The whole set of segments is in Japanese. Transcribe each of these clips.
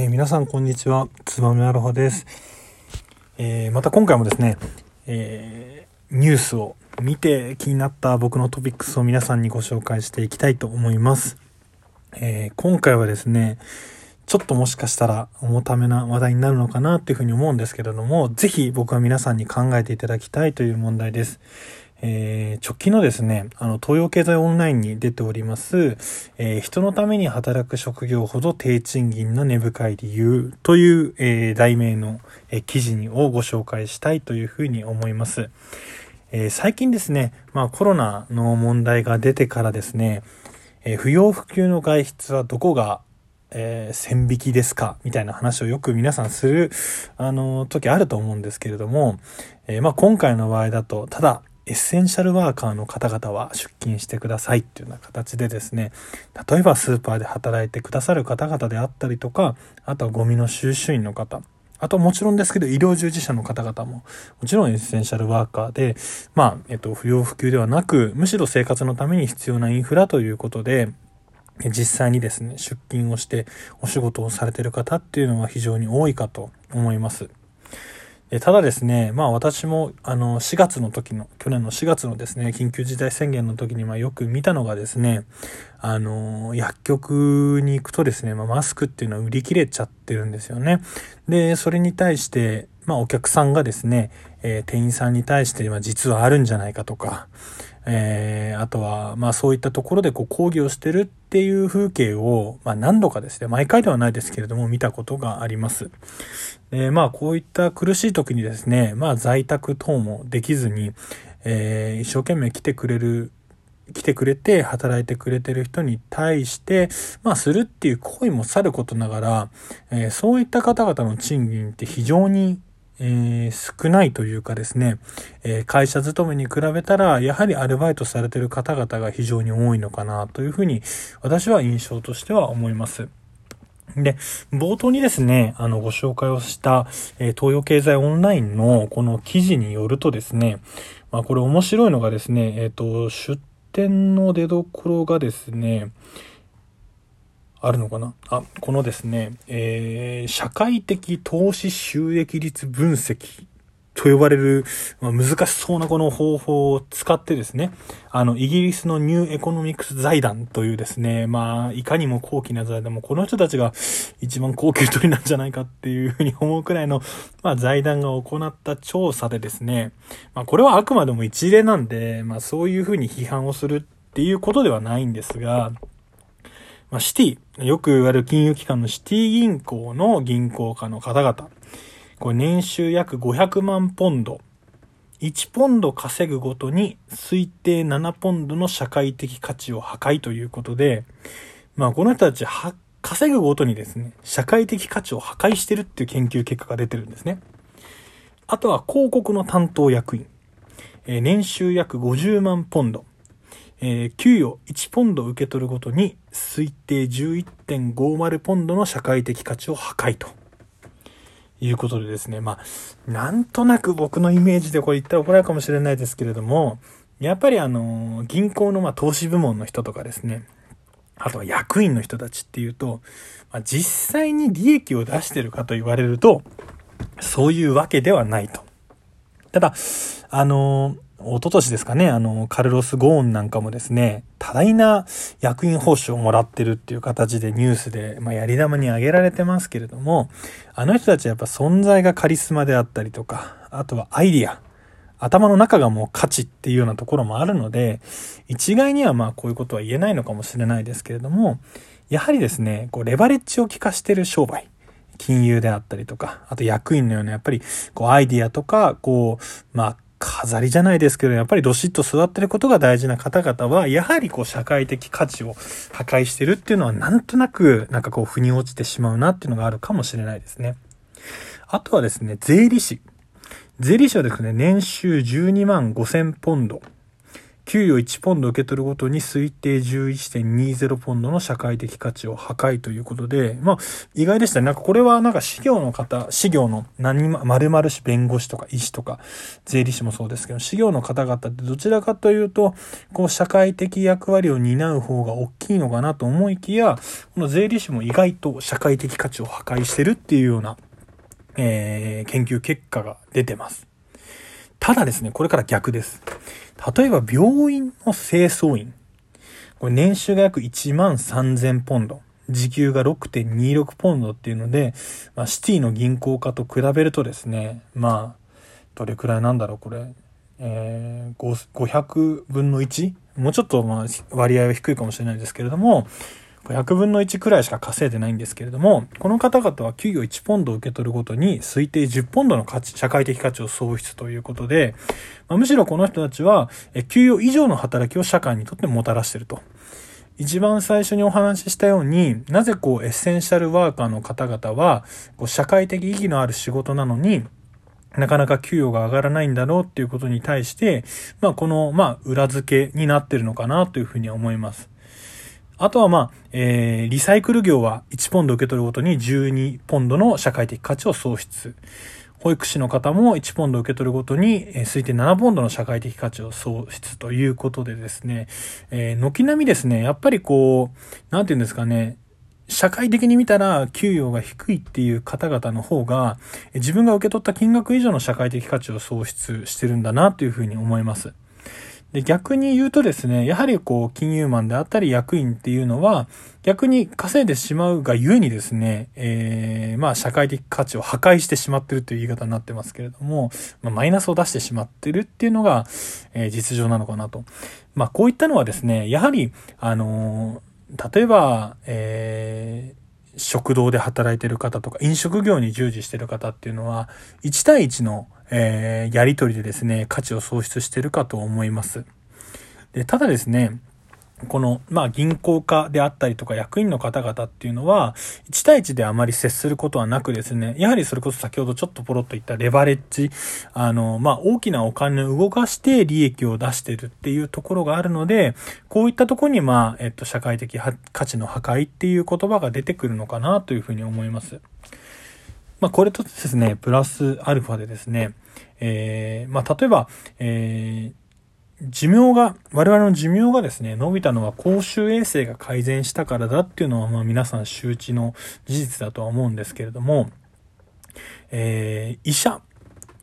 えー、皆さんこんにちは、つばめアロハです。えー、また今回もですね、えー、ニュースを見て気になった僕のトピックスを皆さんにご紹介していきたいと思います。え今回はですね、ちょっともしかしたら重ためな話題になるのかなっていうふうに思うんですけれども、ぜひ僕は皆さんに考えていただきたいという問題です。えー、直近のですね、あの、東洋経済オンラインに出ております、えー、人のために働く職業ほど低賃金の根深い理由という、えー、題名の、え記事にをご紹介したいというふうに思います。え最近ですね、まあコロナの問題が出てからですね、え不要不急の外出はどこがえー、線引きですかみたいな話をよく皆さんする、あの、時あると思うんですけれども、えー、まあ今回の場合だと、ただ、エッセンシャルワーカーの方々は出勤してくださいっていうような形でですね、例えばスーパーで働いてくださる方々であったりとか、あとはゴミの収集員の方、あとはもちろんですけど医療従事者の方々ももちろんエッセンシャルワーカーで、まあ、えっと、不要不急ではなく、むしろ生活のために必要なインフラということで、実際にですね、出勤をしてお仕事をされている方っていうのは非常に多いかと思います。ただですね、まあ私もあの4月の時の、去年の4月のですね、緊急事態宣言の時にまあよく見たのがですね、あの、薬局に行くとですね、まあ、マスクっていうのは売り切れちゃってるんですよね。で、それに対して、まあお客さんがですね、えー、店員さんに対して、まあ実はあるんじゃないかとか、えー、あとは、まあそういったところでこう抗議をしてるっていう風景を、まあ何度かですね、毎回ではないですけれども見たことがあります。で、まあこういった苦しい時にですね、まあ在宅等もできずに、えー、一生懸命来てくれる来てくれて働いてくれてる人に対して、まあするっていう行為もさることながら、えー、そういった方々の賃金って非常にえー、少ないというかですね、えー、会社勤めに比べたら、やはりアルバイトされてる方々が非常に多いのかなというふうに、私は印象としては思います。で、冒頭にですね、あの、ご紹介をした、えー、東洋経済オンラインのこの記事によるとですね、まあ、これ面白いのがですね、えっ、と、出典の出所がですね、あるのかな？あ、このですね、えー、社会的投資収益率分析と呼ばれる、まあ、難しそうなこの方法を使ってですね、あの、イギリスのニューエコノミクス財団というですね、まあ、いかにも高貴な財団も、この人たちが一番高級取りなんじゃないかっていうふうに思うくらいの、まあ、財団が行った調査でですね、まあ、これはあくまでも一例なんで、まあ、そういうふうに批判をするっていうことではないんですが、まあ、シティ、よく言われる金融機関のシティ銀行の銀行家の方々、これ年収約500万ポンド、1ポンド稼ぐごとに推定7ポンドの社会的価値を破壊ということで、まあこの人たちは稼ぐごとにですね、社会的価値を破壊してるっていう研究結果が出てるんですね。あとは広告の担当役員、え、年収約50万ポンド、えー、給与1ポンド受け取るごとに推定11.50ポンドの社会的価値を破壊と。いうことでですね。まあ、なんとなく僕のイメージでこれ言ったら怒られるかもしれないですけれども、やっぱりあの、銀行のま投資部門の人とかですね、あとは役員の人たちっていうと、まあ、実際に利益を出してるかと言われると、そういうわけではないと。ただ、あの一昨年ですかね、あの、カルロス・ゴーンなんかもですね、多大な役員報酬をもらってるっていう形でニュースで、まあ、やり玉に挙げられてますけれども、あの人たちはやっぱ存在がカリスマであったりとか、あとはアイディア、頭の中がもう価値っていうようなところもあるので、一概にはまあこういうことは言えないのかもしれないですけれども、やはりですね、こうレバレッジを効かしてる商売、金融であったりとか、あと役員のようなやっぱりこうアイディアとか、こう、まあ飾りじゃないですけど、やっぱりどしっと育ってることが大事な方々は、やはりこう社会的価値を破壊してるっていうのはなんとなくなんかこう腑に落ちてしまうなっていうのがあるかもしれないですね。あとはですね、税理士。税理士はですね、年収12万5千ポンド。給与1ポンド受け取るごとに推定11.20ポンドの社会的価値を破壊ということで、まあ、意外でしたね。なんかこれはなんか事業の方、事業の何、〇〇氏弁護士とか医師とか税理士もそうですけど、事業の方々ってどちらかというと、こう社会的役割を担う方が大きいのかなと思いきや、この税理士も意外と社会的価値を破壊してるっていうような、えー、研究結果が出てます。ただですね、これから逆です。例えば病院の清掃員。これ年収が約1万3000ポンド。時給が6.26ポンドっていうので、まあ、シティの銀行家と比べるとですね、まあ、どれくらいなんだろう、これ。えー、500分の 1? もうちょっとまあ割合は低いかもしれないですけれども、100分の1くらいしか稼いでないんですけれども、この方々は給与1ポンド受け取るごとに推定10ポンドの価値、社会的価値を創出ということで、まあ、むしろこの人たちは、給与以上の働きを社会にとってもたらしていると。一番最初にお話ししたように、なぜこうエッセンシャルワーカーの方々は、こう社会的意義のある仕事なのに、なかなか給与が上がらないんだろうっていうことに対して、まあこの、まあ裏付けになってるのかなというふうに思います。あとはまあ、えー、リサイクル業は1ポンド受け取るごとに12ポンドの社会的価値を創出。保育士の方も1ポンド受け取るごとに、えー、推定7ポンドの社会的価値を創出ということでですね、えー、軒並みですね、やっぱりこう、なんて言うんですかね、社会的に見たら給与が低いっていう方々の方が、自分が受け取った金額以上の社会的価値を創出してるんだなというふうに思います。で、逆に言うとですね、やはりこう、金融マンであったり役員っていうのは、逆に稼いでしまうがゆえにですね、えー、まあ、社会的価値を破壊してしまってるという言い方になってますけれども、まあ、マイナスを出してしまってるっていうのが、えー、実情なのかなと。まあ、こういったのはですね、やはり、あのー、例えば、えー、食堂で働いてる方とか、飲食業に従事してる方っていうのは、1対1のえー、やりとりでですね、価値を創出してるかと思います。で、ただですね、この、まあ、銀行家であったりとか役員の方々っていうのは、1対1であまり接することはなくですね、やはりそれこそ先ほどちょっとポロッと言ったレバレッジ、あの、まあ、大きなお金を動かして利益を出してるっていうところがあるので、こういったところに、まあ、えっと、社会的価値の破壊っていう言葉が出てくるのかなというふうに思います。まあ、これとですね、プラスアルファでですね、えー、まあ、例えば、えー、寿命が、我々の寿命がですね、伸びたのは公衆衛生が改善したからだっていうのは、まあ皆さん周知の事実だとは思うんですけれども、えー、医者、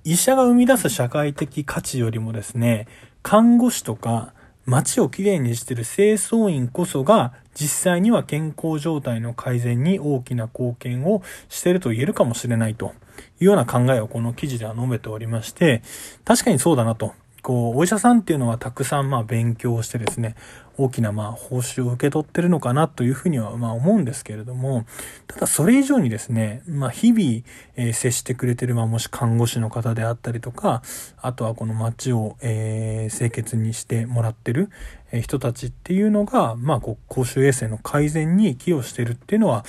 医者が生み出す社会的価値よりもですね、看護師とか街をきれいにしている清掃員こそが実際には健康状態の改善に大きな貢献をしていると言えるかもしれないというような考えをこの記事では述べておりまして、確かにそうだなと。こう、お医者さんっていうのはたくさんまあ勉強してですね、大きなまあ報酬を受け取ってるのかなというふうにはまあ思うんですけれども、ただそれ以上にですね、まあ日々、えー、接してくれてるまあもし看護師の方であったりとか、あとはこの街を、えー、清潔にしてもらってる人たちっていうのが、まあこう公衆衛生の改善に寄与してるっていうのは、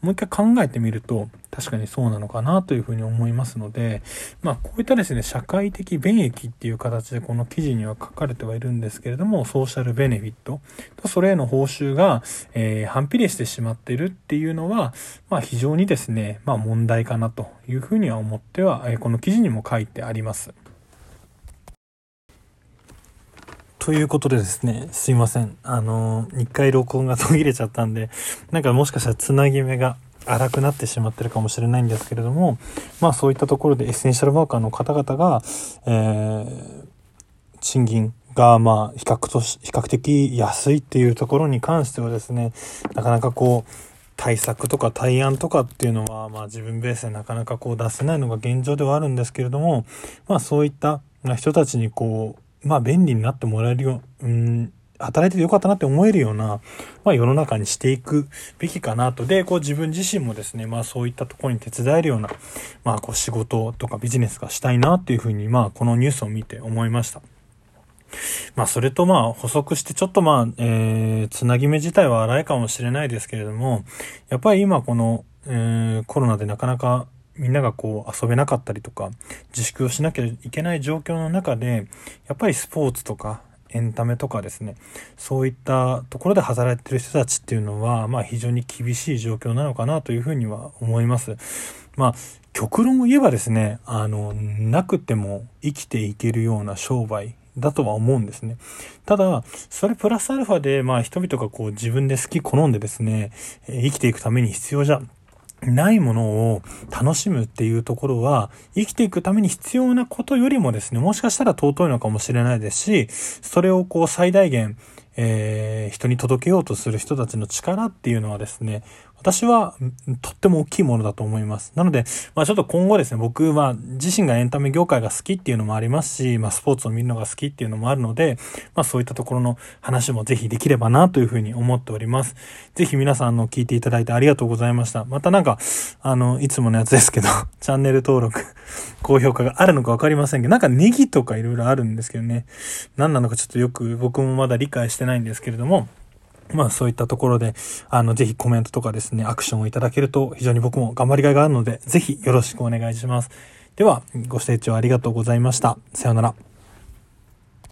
もう一回考えてみると、確かにそうなのかなというふうに思いますので、まあ、こういったですね、社会的便益っていう形でこの記事には書かれてはいるんですけれども、ソーシャルベネフィットとそれへの報酬が、えー、反比例してしまっているっていうのは、まあ、非常にですね、まあ、問題かなというふうには思っては、え、この記事にも書いてあります。ということでですね、すいません。あのー、一回録音が途切れちゃったんで、なんかもしかしたらつなぎ目が荒くなってしまってるかもしれないんですけれども、まあそういったところでエッセンシャルワーカーの方々が、えー、賃金がまあ比較とし、比較的安いっていうところに関してはですね、なかなかこう、対策とか対案とかっていうのは、まあ自分ベースでなかなかこう出せないのが現状ではあるんですけれども、まあそういった人たちにこう、まあ便利になってもらえるよう、うん、働いててよかったなって思えるような、まあ世の中にしていくべきかなと。で、こう自分自身もですね、まあそういったところに手伝えるような、まあこう仕事とかビジネスがしたいなっていうふうに、まあこのニュースを見て思いました。まあそれとまあ補足してちょっとまあ、えー、つなぎ目自体は荒いかもしれないですけれども、やっぱり今この、えー、コロナでなかなかみんながこう遊べなかったりとか、自粛をしなきゃいけない状況の中で、やっぱりスポーツとか、エンタメとかですね、そういったところで働いてる人たちっていうのは、まあ非常に厳しい状況なのかなというふうには思います。まあ、極論を言えばですね、あの、なくても生きていけるような商売だとは思うんですね。ただ、それプラスアルファで、まあ人々がこう自分で好き好んでですね、生きていくために必要じゃないものを楽しむっていうところは、生きていくために必要なことよりもですね、もしかしたら尊いのかもしれないですし、それをこう最大限、えー、人に届けようとする人たちの力っていうのはですね、私はとっても大きいものだと思います。なので、まあちょっと今後ですね、僕は自身がエンタメ業界が好きっていうのもありますし、まあスポーツを見るのが好きっていうのもあるので、まあそういったところの話もぜひできればなというふうに思っております。ぜひ皆さんの聞いていただいてありがとうございました。またなんか、あの、いつものやつですけど、チャンネル登録、高評価があるのかわかりませんけど、なんかネギとか色々あるんですけどね、何なのかちょっとよく僕もまだ理解してないんですけれども、まあそういったところで、あの、ぜひコメントとかですね、アクションをいただけると非常に僕も頑張りがいがあるので、ぜひよろしくお願いします。では、ご清聴ありがとうございました。さようなら。